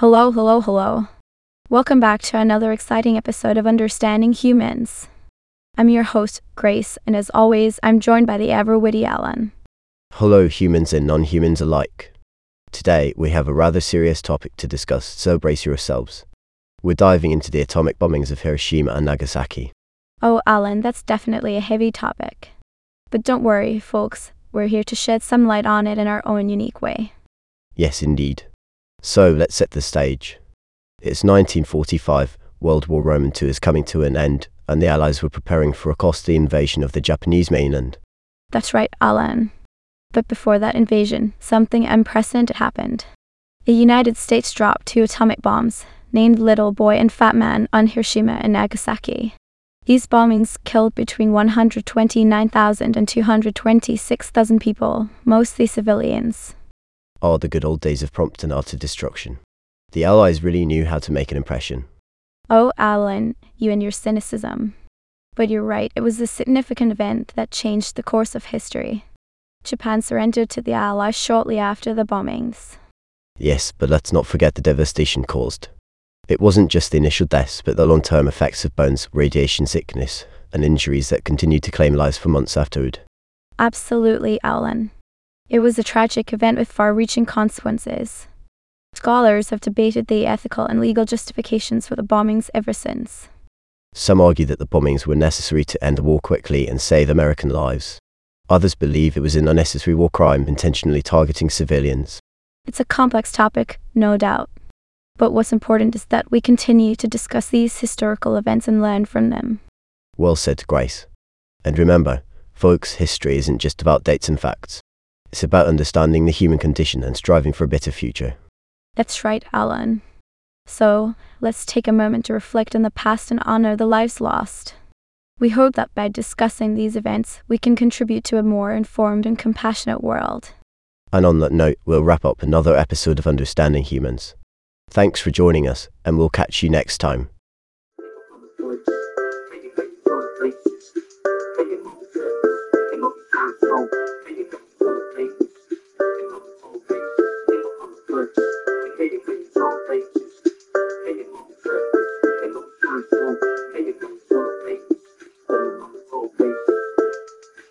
Hello, hello, hello. Welcome back to another exciting episode of Understanding Humans. I'm your host, Grace, and as always, I'm joined by the ever witty Alan. Hello, humans and non humans alike. Today, we have a rather serious topic to discuss, so brace yourselves. We're diving into the atomic bombings of Hiroshima and Nagasaki. Oh, Alan, that's definitely a heavy topic. But don't worry, folks, we're here to shed some light on it in our own unique way. Yes, indeed. So, let's set the stage. It's 1945, World War Roman II is coming to an end, and the Allies were preparing for a costly invasion of the Japanese mainland. That's right, Alan. But before that invasion, something unprecedented happened. The United States dropped two atomic bombs, named Little Boy and Fat Man, on Hiroshima and Nagasaki. These bombings killed between 129,000 and 226,000 people, mostly civilians. Oh, the good old days of prompt and utter destruction. The Allies really knew how to make an impression. Oh, Alan, you and your cynicism. But you're right, it was a significant event that changed the course of history. Japan surrendered to the Allies shortly after the bombings. Yes, but let's not forget the devastation caused. It wasn't just the initial deaths, but the long term effects of burns, radiation sickness, and injuries that continued to claim lives for months afterward. Absolutely, Alan. It was a tragic event with far reaching consequences. Scholars have debated the ethical and legal justifications for the bombings ever since. Some argue that the bombings were necessary to end the war quickly and save American lives. Others believe it was an unnecessary war crime intentionally targeting civilians. It's a complex topic, no doubt. But what's important is that we continue to discuss these historical events and learn from them. Well said, Grace. And remember, folks, history isn't just about dates and facts. It's about understanding the human condition and striving for a better future. That's right, Alan. So, let's take a moment to reflect on the past and honor the lives lost. We hope that by discussing these events, we can contribute to a more informed and compassionate world. And on that note, we'll wrap up another episode of Understanding Humans. Thanks for joining us, and we'll catch you next time.